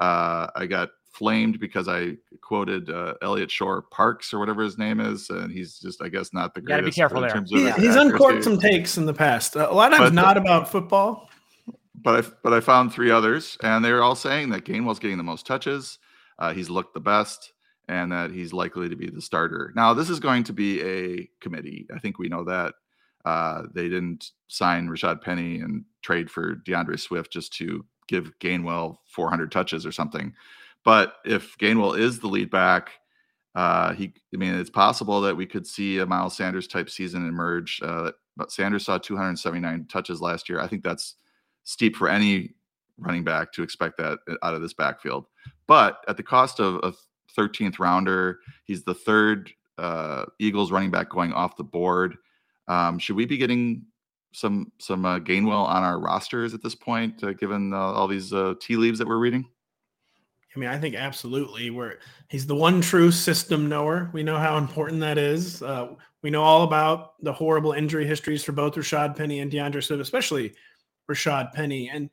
Uh, I got flamed because I quoted uh, Eliot Shorr-Parks or whatever his name is, and he's just, I guess, not the greatest. Got to be careful there. He, he's uncorked some takes in the past. Uh, a lot of times, but, not about football. But I, but I found three others, and they're all saying that Gainwell's getting the most touches. Uh, he's looked the best, and that he's likely to be the starter. Now, this is going to be a committee. I think we know that. Uh, they didn't sign Rashad Penny and trade for D'Andre Swift just to give Gainwell 400 touches or something. But if Gainwell is the lead back, uh, he, I mean, it's possible that we could see a Miles Sanders type season emerge. Uh, but Sanders saw 279 touches last year. I think that's steep for any running back to expect that uh, out of this backfield. But at the cost of a 13th rounder, he's the third uh, Eagles running back going off the board. Um, should we be getting some some uh, Gainwell on our rosters at this point, uh, given uh, all these uh, tea leaves that we're reading? I mean, I think absolutely. Where he's the one true system knower. We know how important that is. Uh, we know all about the horrible injury histories for both Rashad Penny and D'Andre Swift, especially Rashad Penny. And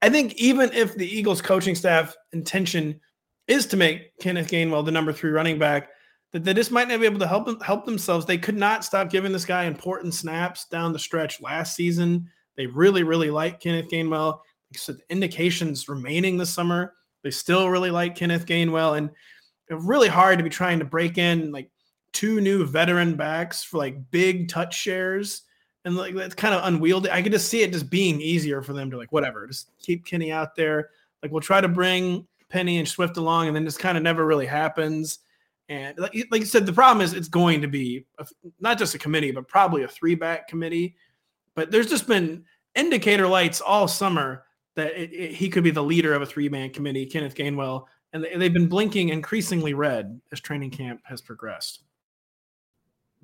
I think even if the Eagles coaching staff intention is to make Kenneth Gainwell the number three running back, that they just might not be able to help them, help themselves. They could not stop giving this guy important snaps down the stretch last season. They really, really like Kenneth Gainwell. I said, indications remaining this summer. They still really like Kenneth Gainwell. And really hard to be trying to break in like two new veteran backs for like big touch shares. And like that's kind of unwieldy. I could just see it just being easier for them to like whatever, just keep Kenny out there. Like we'll try to bring Penny and Swift along, and then just kind of never really happens. And like, like you said, the problem is it's going to be a, not just a committee, but probably a three back committee. But there's just been indicator lights all summer that it, it, he could be the leader of a three man committee, Kenneth Gainwell. And they've been blinking increasingly red as training camp has progressed.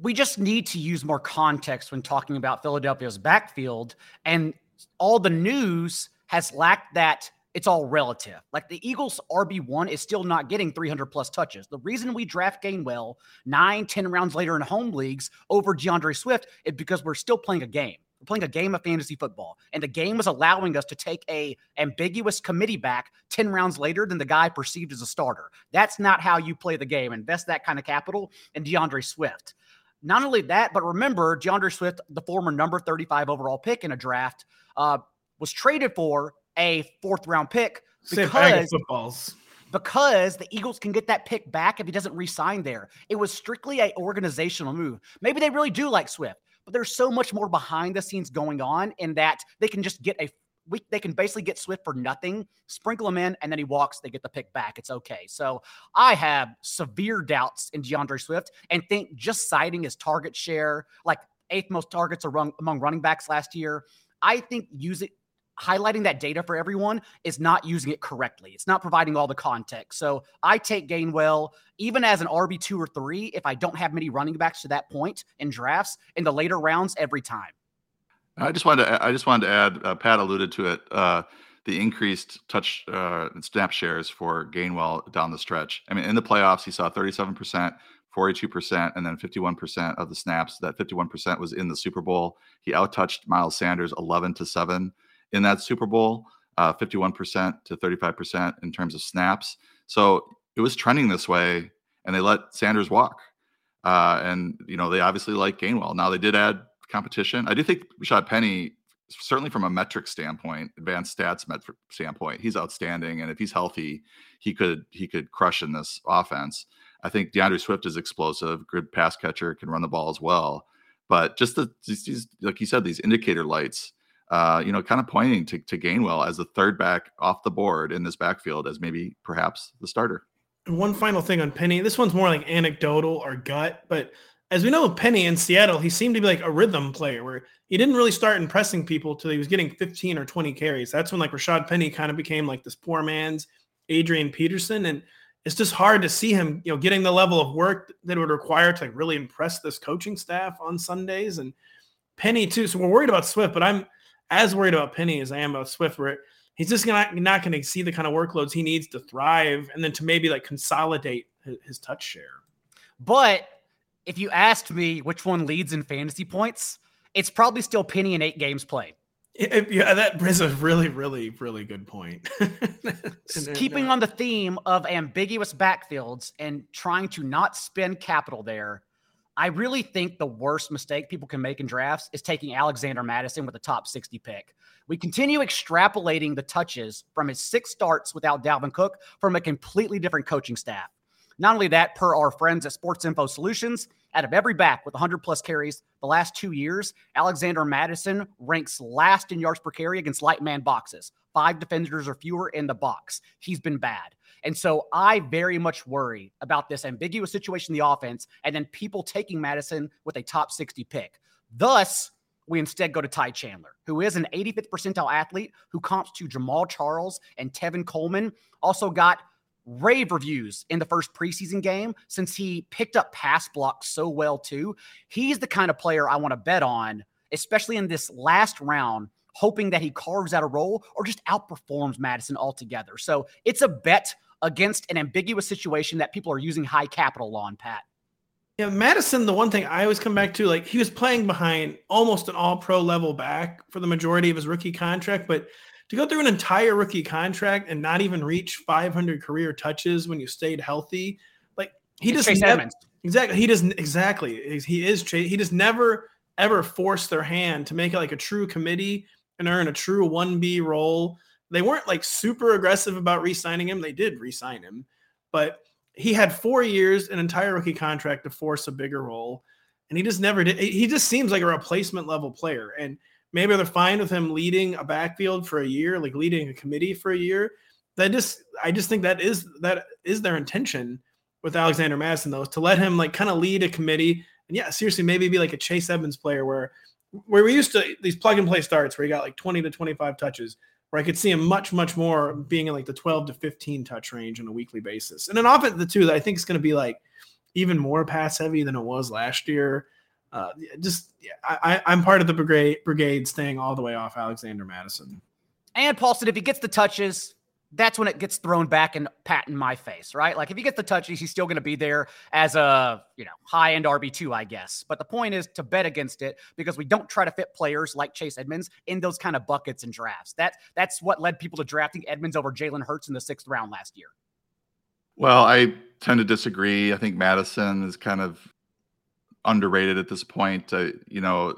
We just need to use more context when talking about Philadelphia's backfield. And all the news has lacked that it's all relative. Like the Eagles RB1 is still not getting 300 plus touches. The reason we draft Gainwell nine, 10 rounds later in home leagues over D'Andre Swift is because we're still playing a game. We're playing a game of fantasy football, and the game is allowing us to take a ambiguous committee back 10 rounds later than the guy perceived as a starter. That's not how you play the game. Invest that kind of capital in D'Andre Swift. Not only that, but remember, D'Andre Swift, the former number 35 overall pick in a draft, uh, was traded for a fourth round pick because footballs because the Eagles can get that pick back if he doesn't resign there. It was strictly a organizational move. Maybe they really do like Swift, but there's so much more behind the scenes going on in that they can just get a we, they can basically get Swift for nothing, sprinkle him in, and then he walks. They get the pick back. It's okay. So I have severe doubts in D'Andre Swift and think just citing his target share, like eighth most targets among running backs last year, I think using highlighting that data for everyone is not using it correctly. It's not providing all the context. So I take Gainwell even as an RB2 or 3 if I don't have many running backs to that point in drafts in the later rounds every time. I just wanted to I just wanted to add uh, Pat alluded to it uh, the increased touch uh, snap shares for Gainwell down the stretch. I mean in the playoffs he saw 37%, 42% and then 51% of the snaps. That 51% was in the Super Bowl. He outtouched Miles Sanders 11 to 7 in that Super Bowl, uh, 51% to 35% in terms of snaps. So it was trending this way, and they let Sanders walk. Uh, and you know they obviously like Gainwell. Now they did add competition. I do think Rashad Penny, certainly from a metric standpoint, advanced stats metric standpoint, he's outstanding. And if he's healthy, he could he could crush in this offense. I think D'Andre Swift is explosive, good pass catcher, can run the ball as well. But just the these, like you said, these indicator lights uh, you know, kind of pointing to, to Gainwell as the third back off the board in this backfield as maybe perhaps the starter. And one final thing on Penny. This one's more like anecdotal or gut, but as we know, Penny in Seattle, he seemed to be like a rhythm player where he didn't really start impressing people till he was getting 15 or 20 carries. That's when like Rashad Penny kind of became like this poor man's Adrian Peterson. And it's just hard to see him, you know, getting the level of work that would require to like really impress this coaching staff on Sundays. And Penny too. So we're worried about Swift, but I'm as worried about Penny as I am about Swift, where he's just not, not going to see the kind of workloads he needs to thrive and then to maybe like consolidate his, his touch share. But if you asked me which one leads in fantasy points, it's probably still Penny in eight games played. Yeah, that is a really, really, really good point. Keeping uh, on the theme of ambiguous backfields and trying to not spend capital there, I really think the worst mistake people can make in drafts is taking Alexander Mattison with a top 60 pick. We continue extrapolating the touches from his six starts without Dalvin Cook from a completely different coaching staff. Not only that, per our friends at Sports Info Solutions, out of every back with 100 plus carries the last two years, Alexander Mattison ranks last in yards per carry against light man boxes. Five defenders or fewer in the box. He's been bad. And so I very much worry about this ambiguous situation in the offense and then people taking Mattison with a top 60 pick. Thus, we instead go to Ty Chandler, who is an 85th percentile athlete who comps to Jamaal Charles and Tevin Coleman. Also got rave reviews in the first preseason game since he picked up pass blocks so well too. He's the kind of player I want to bet on, especially in this last round, hoping that he carves out a role or just outperforms Mattison altogether. So it's a bet against an ambiguous situation that people are using high capital on, Pat. Yeah, Mattison, the one thing I always come back to, like he was playing behind almost an all pro level back for the majority of his rookie contract, but to go through an entire rookie contract and not even reach 500 career touches when you stayed healthy, like he it's just never, exactly he doesn't exactly he is he just never ever forced their hand to make it like a true committee and earn a true 1B role. They weren't like super aggressive about re-signing him. They did re-sign him, but he had four years, an entire rookie contract to force a bigger role, and he just never did. He just seems like a replacement level player, and maybe they're fine with him leading a backfield for a year, like leading a committee for a year. That just, I just think that is that is their intention with Alexander Mattison though, is to let him like kind of lead a committee, and yeah, seriously, maybe be like a Chase Edmonds player where where we used to these plug and play starts where he got like 20 to 25 touches where I could see him much, much more being in like the 12 to 15 touch range on a weekly basis. And an offense, the two that I think is going to be like even more pass heavy than it was last year. Uh, just yeah, I, I'm part of the brigade brigade staying all the way off Alexander Mattison. And Paulsen, if he gets the touches, that's when it gets thrown back and pat in my face, right? Like if he gets the touches, he's still going to be there as a you know high end RB two, I guess. But the point is to bet against it because we don't try to fit players like Chase Edmonds in those kind of buckets and drafts. That that's what led people to drafting Edmonds over Jalen Hurts in the sixth round last year. Well, I tend to disagree. I think Mattison is kind of underrated at this point. Uh, you know,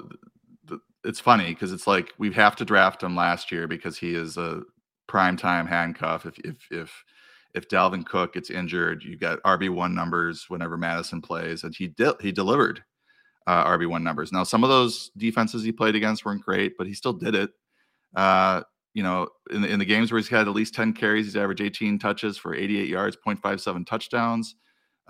it's funny because it's like we have to draft him last year because he is a prime time handcuff. If if if if Dalvin Cook gets injured, you got RB one numbers whenever Mattison plays, and he did he delivered uh, RB one numbers. Now some of those defenses he played against weren't great, but he still did it. Uh, you know, in the, in the games where he's had at least 10 carries, he's averaged 18 touches for 88 yards, 0.57 touchdowns.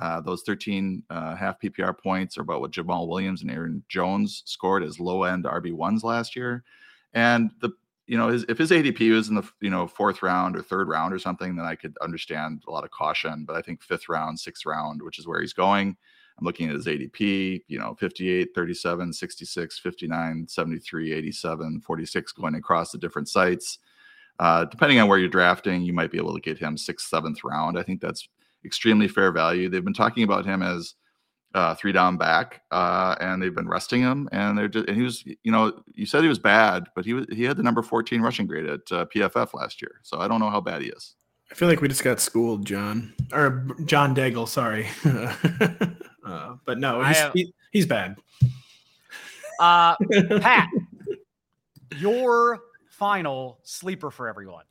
Uh, those 13 uh, half PPR points are about what Jamaal Williams and Aaron Jones scored as low end RB1s last year. And the you know, his, if his ADP was in the you know fourth round or third round or something, then I could understand a lot of caution. But I think fifth round, sixth round, which is where he's going, I'm looking at his ADP, you know, 58, 37, 66, 59, 73, 87, 46 going across the different sites. Uh, depending on where you're drafting, you might be able to get him sixth, seventh round. I think that's extremely fair value. They've been talking about him as uh, three down back, uh, and they've been resting him. And they're just, and he was, you know, you said he was bad, but he was he had the number 14 rushing grade at uh, PFF last year. So I don't know how bad he is. I feel like we just got schooled, John or John Daigle. Sorry, uh, but no, he's, have, he, he's bad. Uh, Pat, your final sleeper for everyone.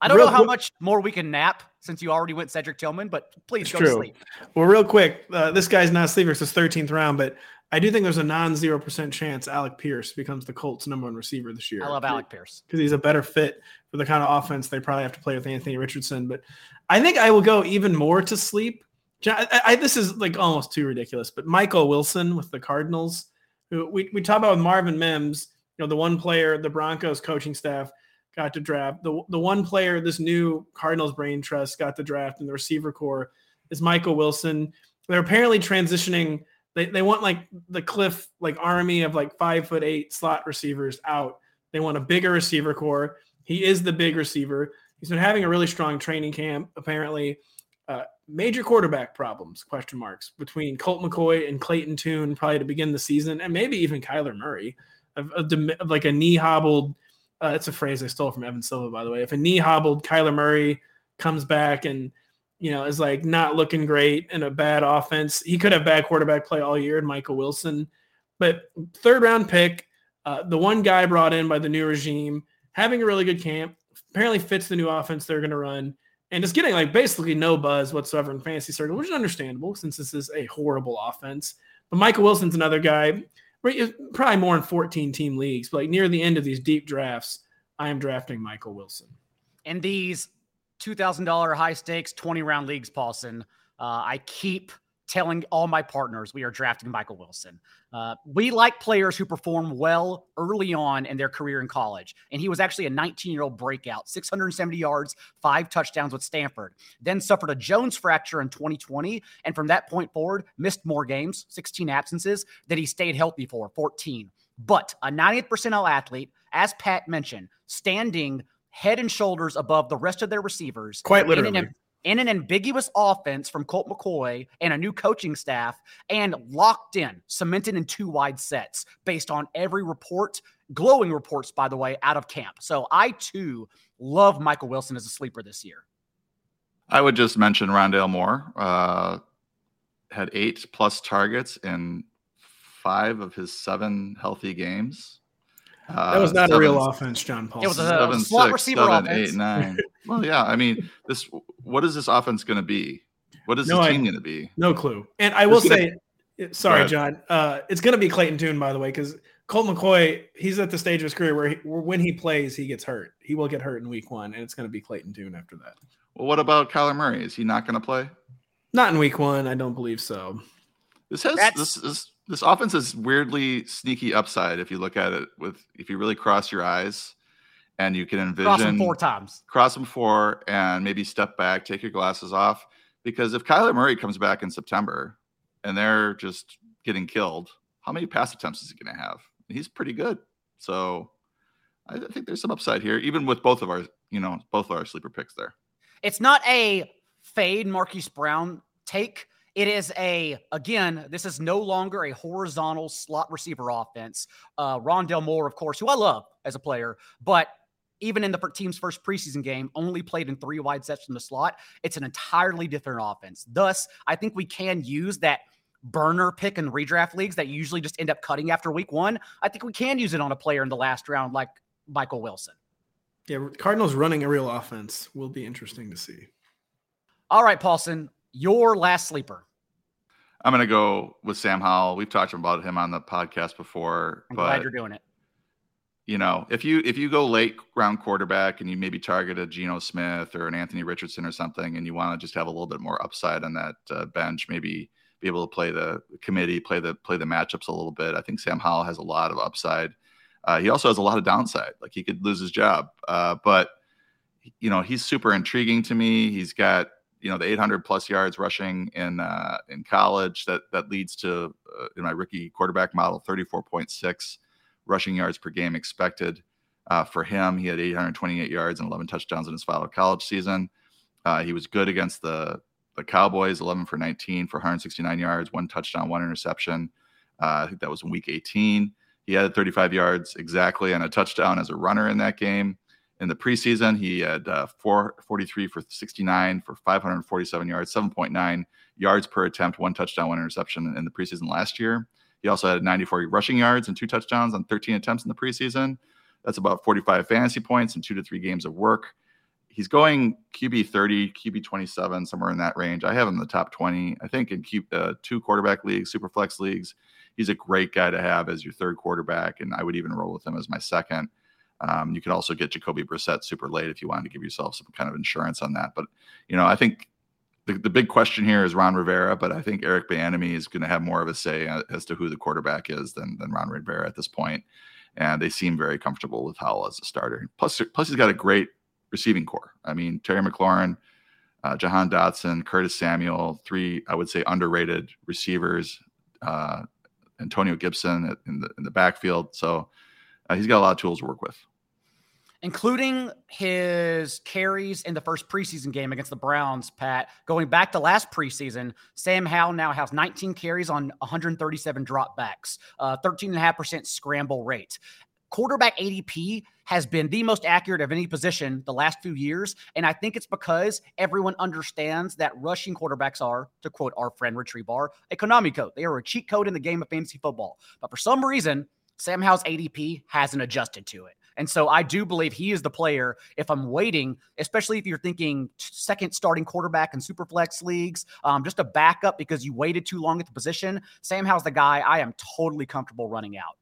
I don't real know how quick, much more we can nap since you already went Cedric Tillman, but please go true. to sleep. Well, real quick, uh, this guy's not a sleeper. It's his 13th round, but I do think there's a non 0% chance Alec Pierce becomes the Colts' number one receiver this year. I love Alec Pierce because he's a better fit for the kind of offense they probably have to play with Anthony Richardson. But I think I will go even more to sleep. I, I, this is like almost too ridiculous, but Michael Wilson with the Cardinals, who we, we talk about with Marvin Mims, you know, the one player, the Broncos coaching staff got to draft. The, the one player this new Cardinals brain trust got to draft in the receiver core is Michael Wilson. They're apparently transitioning. They, they want like the Kliff like army of like five foot eight slot receivers out. They want a bigger receiver core. He is the big receiver. He's been having a really strong training camp. Apparently, uh, major quarterback problems question marks between Colt McCoy and Clayton Tune probably to begin the season, and maybe even Kyler Murray of, of, of like a knee hobbled uh, it's a phrase I stole from Evan Silva, by the way. If a knee hobbled Kyler Murray comes back and you know is like not looking great in a bad offense, he could have bad quarterback play all year. And Michael Wilson, but third round pick, uh, the one guy brought in by the new regime, having a really good camp, apparently fits the new offense they're going to run, and just getting like basically no buzz whatsoever in fantasy circle, which is understandable since this is a horrible offense. But Michael Wilson's another guy probably more in 14 team leagues, but like near the end of these deep drafts, I am drafting Michael Wilson. And these $2,000 high stakes 20 round leagues, Paulsen, uh, I keep telling all my partners we are drafting Michael Wilson. Uh, we like players who perform well early on in their career in college. And he was actually a 19 year old breakout, 670 yards, five touchdowns with Stanford, then suffered a Jones fracture in 2020. And from that point forward, missed more games, 16 absences, that he stayed healthy for, 14. But a 90th percentile athlete, as Pat mentioned, standing head and shoulders above the rest of their receivers. Quite literally in an ambiguous offense from Colt McCoy and a new coaching staff and locked in, cemented in two wide sets based on every report, glowing reports, by the way, out of camp. So I too love Michael Wilson as a sleeper this year. I would just mention Rondale Moore uh, had eight plus targets in five of his seven healthy games. Uh, that was not seven, a real offense, John Paul. It was a seven, slot six, receiver seven, offense. Eight, nine. well, yeah. I mean, this. What is this offense going to be? What is no, the team going to be? No clue. And I will say, sorry, John. Uh, it's going to be Clayton Tune, by the way, because Colt McCoy, he's at the stage of his career where, he, where when he plays, he gets hurt. He will get hurt in week one, and it's going to be Clayton Tune after that. Well, what about Kyler Murray? Is he not going to play? Not in week one. I don't believe so. This has this, this this offense is weirdly sneaky upside if you look at it with if you really cross your eyes and you can envision cross them four times, cross them four, and maybe step back, take your glasses off. Because if Kyler Murray comes back in September and they're just getting killed, how many pass attempts is he going to have? He's pretty good. So I think there's some upside here, even with both of our, you know, both of our sleeper picks there. It's not a fade Marquise Brown take. It is a again. This is no longer a horizontal slot receiver offense. Uh, Rondale Moore, of course, who I love as a player, but even in the team's first preseason game, only played in three wide sets from the slot. It's an entirely different offense. Thus, I think we can use that burner pick in redraft leagues that usually just end up cutting after week one. I think we can use it on a player in the last round like Michael Wilson. Yeah, Cardinals running a real offense will be interesting to see. All right, Paulsen, your last sleeper. I'm going to go with Sam Howell. We've talked about him on the podcast before. I'm but, glad you're doing it. You know, if you if you go late round quarterback and you maybe target a Geno Smith or an Anthony Richardson or something, and you want to just have a little bit more upside on that uh, bench, maybe be able to play the committee, play the play the matchups a little bit. I think Sam Howell has a lot of upside. Uh, he also has a lot of downside. Like he could lose his job, uh, but you know he's super intriguing to me. He's got you know the 800 plus yards rushing in uh, in college that that leads to uh, in my rookie quarterback model 34.6 rushing yards per game expected uh, for him. He had 828 yards and 11 touchdowns in his final college season. Uh, he was good against the the Cowboys, 11 for 19 for 169 yards, one touchdown, one interception. I think that was in week 18. He had 35 yards exactly and a touchdown as a runner in that game. In the preseason, he had uh, 443 for 69 for 547 yards, 7.9 yards per attempt, one touchdown, one interception in the preseason last year. He also had 94 rushing yards and two touchdowns on 13 attempts in the preseason. That's about 45 fantasy points and two to three games of work. He's going QB 30, QB 27, somewhere in that range. I have him in the top 20. I think in Q, uh, two quarterback leagues, super flex leagues, he's a great guy to have as your third quarterback, and I would even roll with him as my second. Um, you could also get Jacoby Brissett super late if you wanted to give yourself some kind of insurance on that. But you know, I think the, the big question here is Ron Rivera, but I think Eric Bieniemy is going to have more of a say as to who the quarterback is than than Ron Rivera at this point. And they seem very comfortable with Howell as a starter. Plus, plus he's got a great receiving core. I mean, Terry McLaurin, uh, Jahan Dotson, Curtis Samuel, three I would say underrated receivers. Uh, Antonio Gibson in the in the backfield. So uh, he's got a lot of tools to work with. Including his carries in the first preseason game against the Browns, Pat. Going back to last preseason, Sam Howell now has 19 carries on 137 dropbacks, uh, 13.5% scramble rate quarterback ADP has been the most accurate of any position the last few years. And I think it's because everyone understands that rushing quarterbacks are, to quote our friend Bar, a Konami code. They are a cheat code in the game of fantasy football. But for some reason, Sam Howell's ADP hasn't adjusted to it. And so I do believe he is the player. If I'm waiting, especially if you're thinking second starting quarterback in super flex leagues, um, just a backup because you waited too long at the position, Sam Howell's the guy I am totally comfortable running out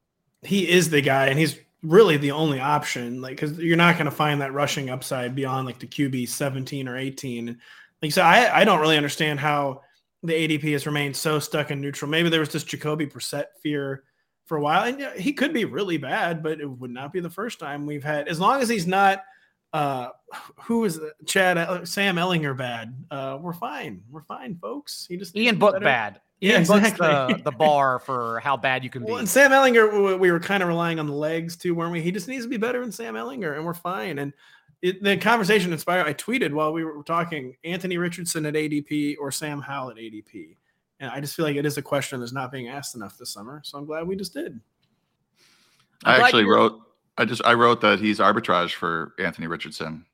he is the guy, and he's really the only option. Like, because you're not going to find that rushing upside beyond like the QB 17 or 18. Like you said, I, I don't really understand how the ADP has remained so stuck in neutral. Maybe there was this Jacoby Brissett fear for a while, and he could be really bad, but it would not be the first time we've had. As long as he's not, uh, who is Chad uh, Sam Ehlinger bad? Uh, we're fine. We're fine, folks. He just Ian Book bad. Yeah, exactly. the, the bar for how bad you can well, be. And Sam Ehlinger, we were kind of relying on the legs too, weren't we? He just needs to be better than Sam Ehlinger, and we're fine. And it, the conversation inspired. I tweeted while we were talking Anthony Richardson at ADP or Sam Howell at ADP, and I just feel like it is a question that's not being asked enough this summer. So I'm glad we just did. i actually wrote. I just I wrote that he's arbitrage for Anthony Richardson.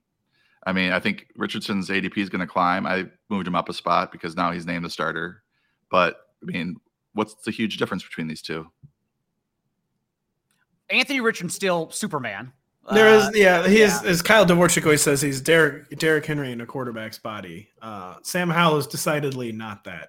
I mean, I think Richardson's ADP is going to climb. I moved him up a spot because now he's named the starter but I mean, what's the huge difference between these two? Anthony Richardson still Superman. There is, uh, yeah, he yeah. is, as Kyle Dvorchak always says, he's Derrick Derrick Henry in a quarterback's body. Uh, Sam Howell is decidedly not that.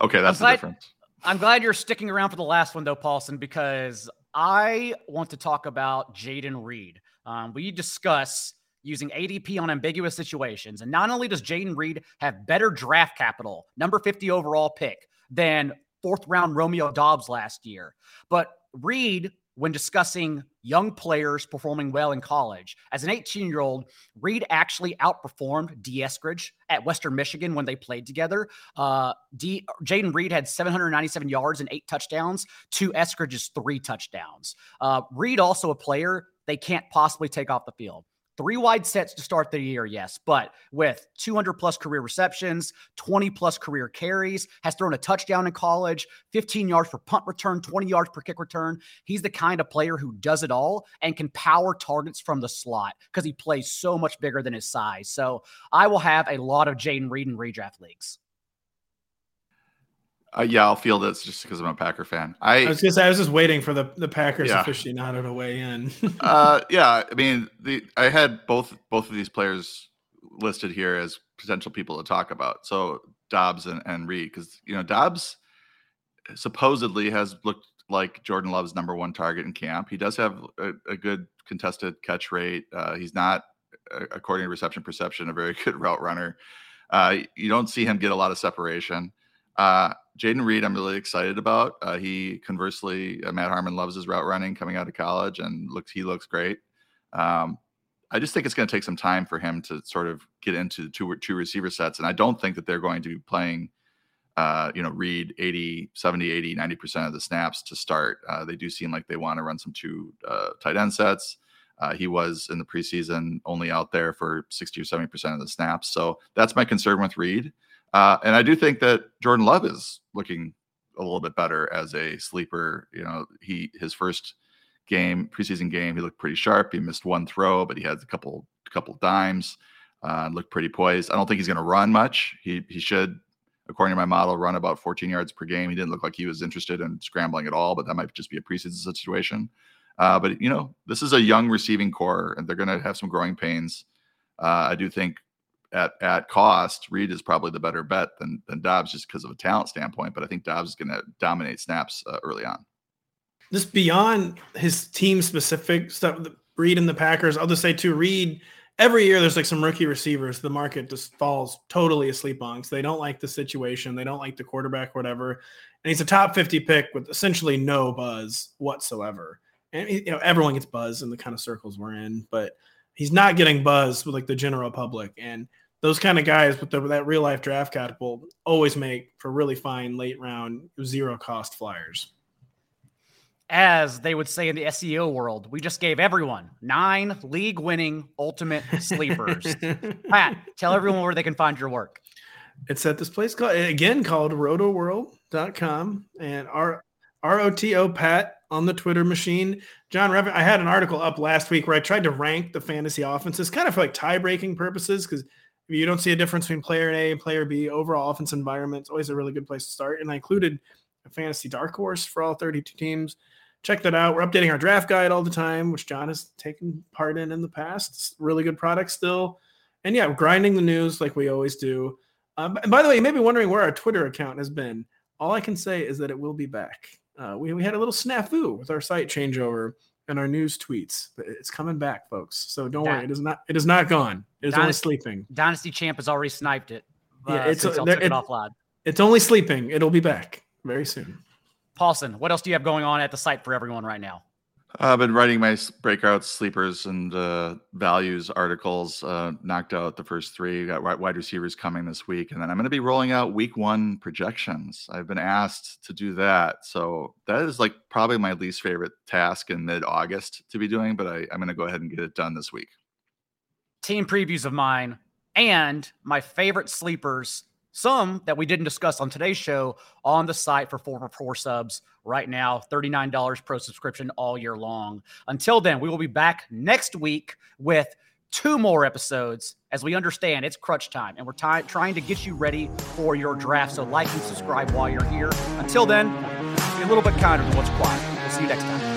Okay, that's the difference. I'm glad you're sticking around for the last one, though, Paulsen, because I want to talk about Jayden Reed. Um, we discuss using ADP on ambiguous situations. And not only does Jayden Reed have better draft capital, number 50 overall pick, than fourth round Romeo Doubs last year, but Reed when discussing young players performing well in college. As an 18 year old, Reed actually outperformed Dee Eskridge at Western Michigan when they played together. Uh, D- Jayden Reed had 797 yards and eight touchdowns to Eskridge's three touchdowns. Uh, Reed also a player they can't possibly take off the field. Three wide sets to start the year, yes, but with 200 plus career receptions, 20 plus career carries, has thrown a touchdown in college, 15 yards for punt return, 20 yards per kick return. He's the kind of player who does it all and can power targets from the slot because he plays so much bigger than his size. So I will have a lot of Jayden Reed in redraft leagues. Uh, yeah, I'll feel this just because I'm a Packer fan. I, I was just I was just waiting for the the Packers yeah. aficionado to weigh in. uh, yeah, I mean, the I had both both of these players listed here as potential people to talk about. So Doubs and, and Reed, because you know Doubs supposedly has looked like Jordan Love's number one target in camp. He does have a, a good contested catch rate. Uh, he's not, according to reception perception, a very good route runner. Uh, you don't see him get a lot of separation. Uh, Jayden Reed, I'm really excited about. Uh, he conversely, uh, Matt Harmon loves his route running coming out of college and looks he looks great. Um, I just think it's going to take some time for him to sort of get into two two receiver sets, and I don't think that they're going to be playing. Uh, you know, Reed 80, 70, 80, 90% of the snaps to start. Uh, they do seem like they want to run some two uh, tight end sets. Uh, he was in the preseason only out there for 60 or 70% of the snaps. So that's my concern with Reed. Uh, and I do think that Jordan Love is looking a little bit better as a sleeper. You know, he his first game, preseason game, he looked pretty sharp. He missed one throw, but he had a couple couple dimes. Uh, looked pretty poised. I don't think he's going to run much. He he should, according to my model, run about 14 yards per game. He didn't look like he was interested in scrambling at all, but that might just be a preseason situation. Uh, but you know, this is a young receiving core, and they're going to have some growing pains. Uh, I do think at at cost, Reed is probably the better bet than than Doubs just because of a talent standpoint. But I think Doubs is going to dominate snaps uh, early on. Just beyond his team specific stuff, Reed and the Packers. I'll just say too, Reed. Every year there's like some rookie receivers the market just falls totally asleep on So they don't like the situation, they don't like the quarterback, whatever. And he's a top 50 pick with essentially no buzz whatsoever. And you know everyone gets buzz in the kind of circles we're in, but he's not getting buzz with like the general public. And those kind of guys with the, that real life draft capital always make for really fine late round zero cost flyers. As they would say in the SEO world, we just gave everyone nine league winning ultimate sleepers. Pat, tell everyone where they can find your work. It's at this place called again called rotoworld.com and our R-O-T-O Pat on the Twitter machine. John Revan, I had an article up last week where I tried to rank the fantasy offenses kind of for like tie breaking purposes because you don't see a difference between player A and player B. Overall offense environment is always a really good place to start. And I included a fantasy dark horse for all 32 teams. Check that out. We're updating our draft guide all the time, which John has taken part in in the past. It's really good product still. And yeah, grinding the news like we always do. Um, and by the way, you may be wondering where our Twitter account has been. All I can say is that it will be back. Uh, we, we had a little snafu with our site changeover and our news tweets. It's coming back, folks. So don't worry. It is not. It is not gone. It is only sleeping. Dynasty Champ has already sniped it. Uh, yeah, it's, a, it, it offline. It's only sleeping. It'll be back very soon. Paulsen, what else do you have going on at the site for everyone right now? I've been writing my breakout sleepers and uh, values articles. Uh, knocked out the first three. Got wide receivers coming this week, and then I'm going to be rolling out week one projections. I've been asked to do that, so that is like probably my least favorite task in mid August to be doing. But I, I'm going to go ahead and get it done this week. Team previews of mine and my favorite sleepers some that we didn't discuss on today's show on the site for four for four subs right now $39 pro subscription all year long. Until then we will be back next week with two more episodes as we understand it's crutch time and we're t- trying to get you ready for your draft. So like and subscribe while you're here. Until then be a little bit kinder to what's quiet. We'll see you next time